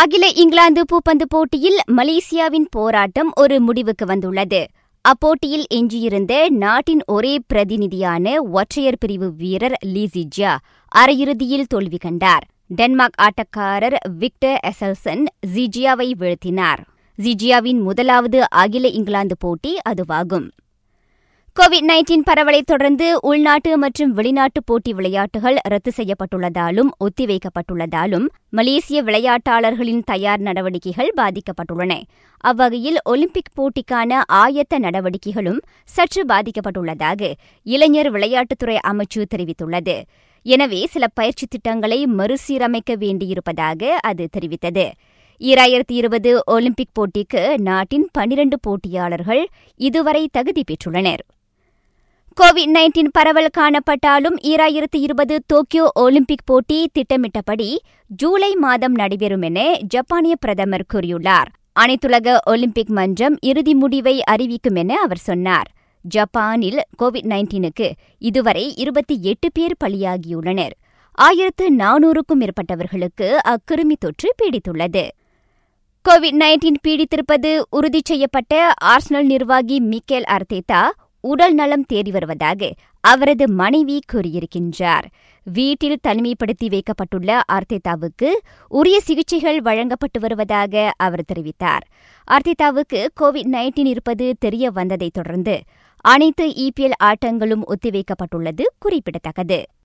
அகில இங்கிலாந்து பூப்பந்து போட்டியில் மலேசியாவின் போராட்டம் ஒரு முடிவுக்கு வந்துள்ளது. அப்போட்டியில் எஞ்சியிருந்த நாட்டின் ஒரே பிரதிநிதியான ஒற்றையர் பிரிவு வீரர் லீசிஜியா அரையிறுதியில் தோல்வி கண்டார். டென்மார்க் ஆட்டக்காரர் விக்டர் எசல்சன் ஜிஜியாவை வீழ்த்தினார். ஜிஜியாவின் முதலாவது அகில இங்கிலாந்து போட்டி அதுவாகும். கோவிட் நைன்டீன் பரவலை தொடர்ந்து உள்நாட்டு மற்றும் வெளிநாட்டு போட்டி விளையாட்டுகள் ரத்து செய்யப்பட்டுள்ளதாலும் ஒத்திவைக்கப்பட்டுள்ளதாலும் மலேசிய விளையாட்டாளர்களின் தயார் நடவடிக்கைகள் பாதிக்கப்பட்டுள்ளன. அவ்வகையில் ஒலிம்பிக் போட்டிக்கான ஆயத்த நடவடிக்கைகளும் சற்று பாதிக்கப்பட்டுள்ளதாக இளைஞர் விளையாட்டுத்துறை அமைச்சு தெரிவித்துள்ளது. எனவே சில பயிற்சி திட்டங்களை மறுசீரமைக்க வேண்டியிருப்பதாக அது தெரிவித்தது. ஈராயிரத்தி இருபது ஒலிம்பிக் போட்டிக்கு நாட்டின் பனிரண்டு போட்டியாளர்கள் இதுவரை தகுதி பெற்றுள்ளனர். கோவிட் நைன்டீன் பரவல் காணப்பட்டாலும் ஈராயிரத்து இருபது டோக்கியோ ஒலிம்பிக் போட்டி திட்டமிட்டபடி ஜூலை மாதம் நடைபெறும் என ஜப்பானிய பிரதமர் கூறியுள்ளார். அனைத்துலக ஒலிம்பிக் மன்றம் இறுதி முடிவை அறிவிக்கும் என அவர் சொன்னார். ஜப்பானில் கோவிட் நைன்டீனுக்கு இதுவரை இருபத்தி எட்டு பேர் பலியாகியுள்ளனர். ஆயிரத்து நானூறுக்கும் மேற்பட்டவர்களுக்கு அக்கிருமி தொற்று பீடித்துள்ளது. கோவிட் நைன்டீன் பீடித்திருப்பது உறுதி செய்யப்பட்ட ஆர்ஸ்னல் நிர்வாகி மிக்கேல் அர்த்தேதா உடல் நலம் தேடி வருவதாக அவரது மனைவி கூறியிருக்கின்றார். வீட்டில் தனிமைப்படுத்தி வைக்கப்பட்டுள்ள ஆர்த்தேதாவுக்கு உரிய சிகிச்சைகள் வழங்கப்பட்டு வருவதாக அவர் தெரிவித்தார். ஆர்த்திதாவுக்கு கோவிட் நைன்டீன் இருப்பது தெரிய வந்ததைத் தொடர்ந்து அனைத்து இபிஎல் ஆட்டங்களும் ஒத்திவைக்கப்பட்டுள்ளது குறிப்பிடத்தக்கது.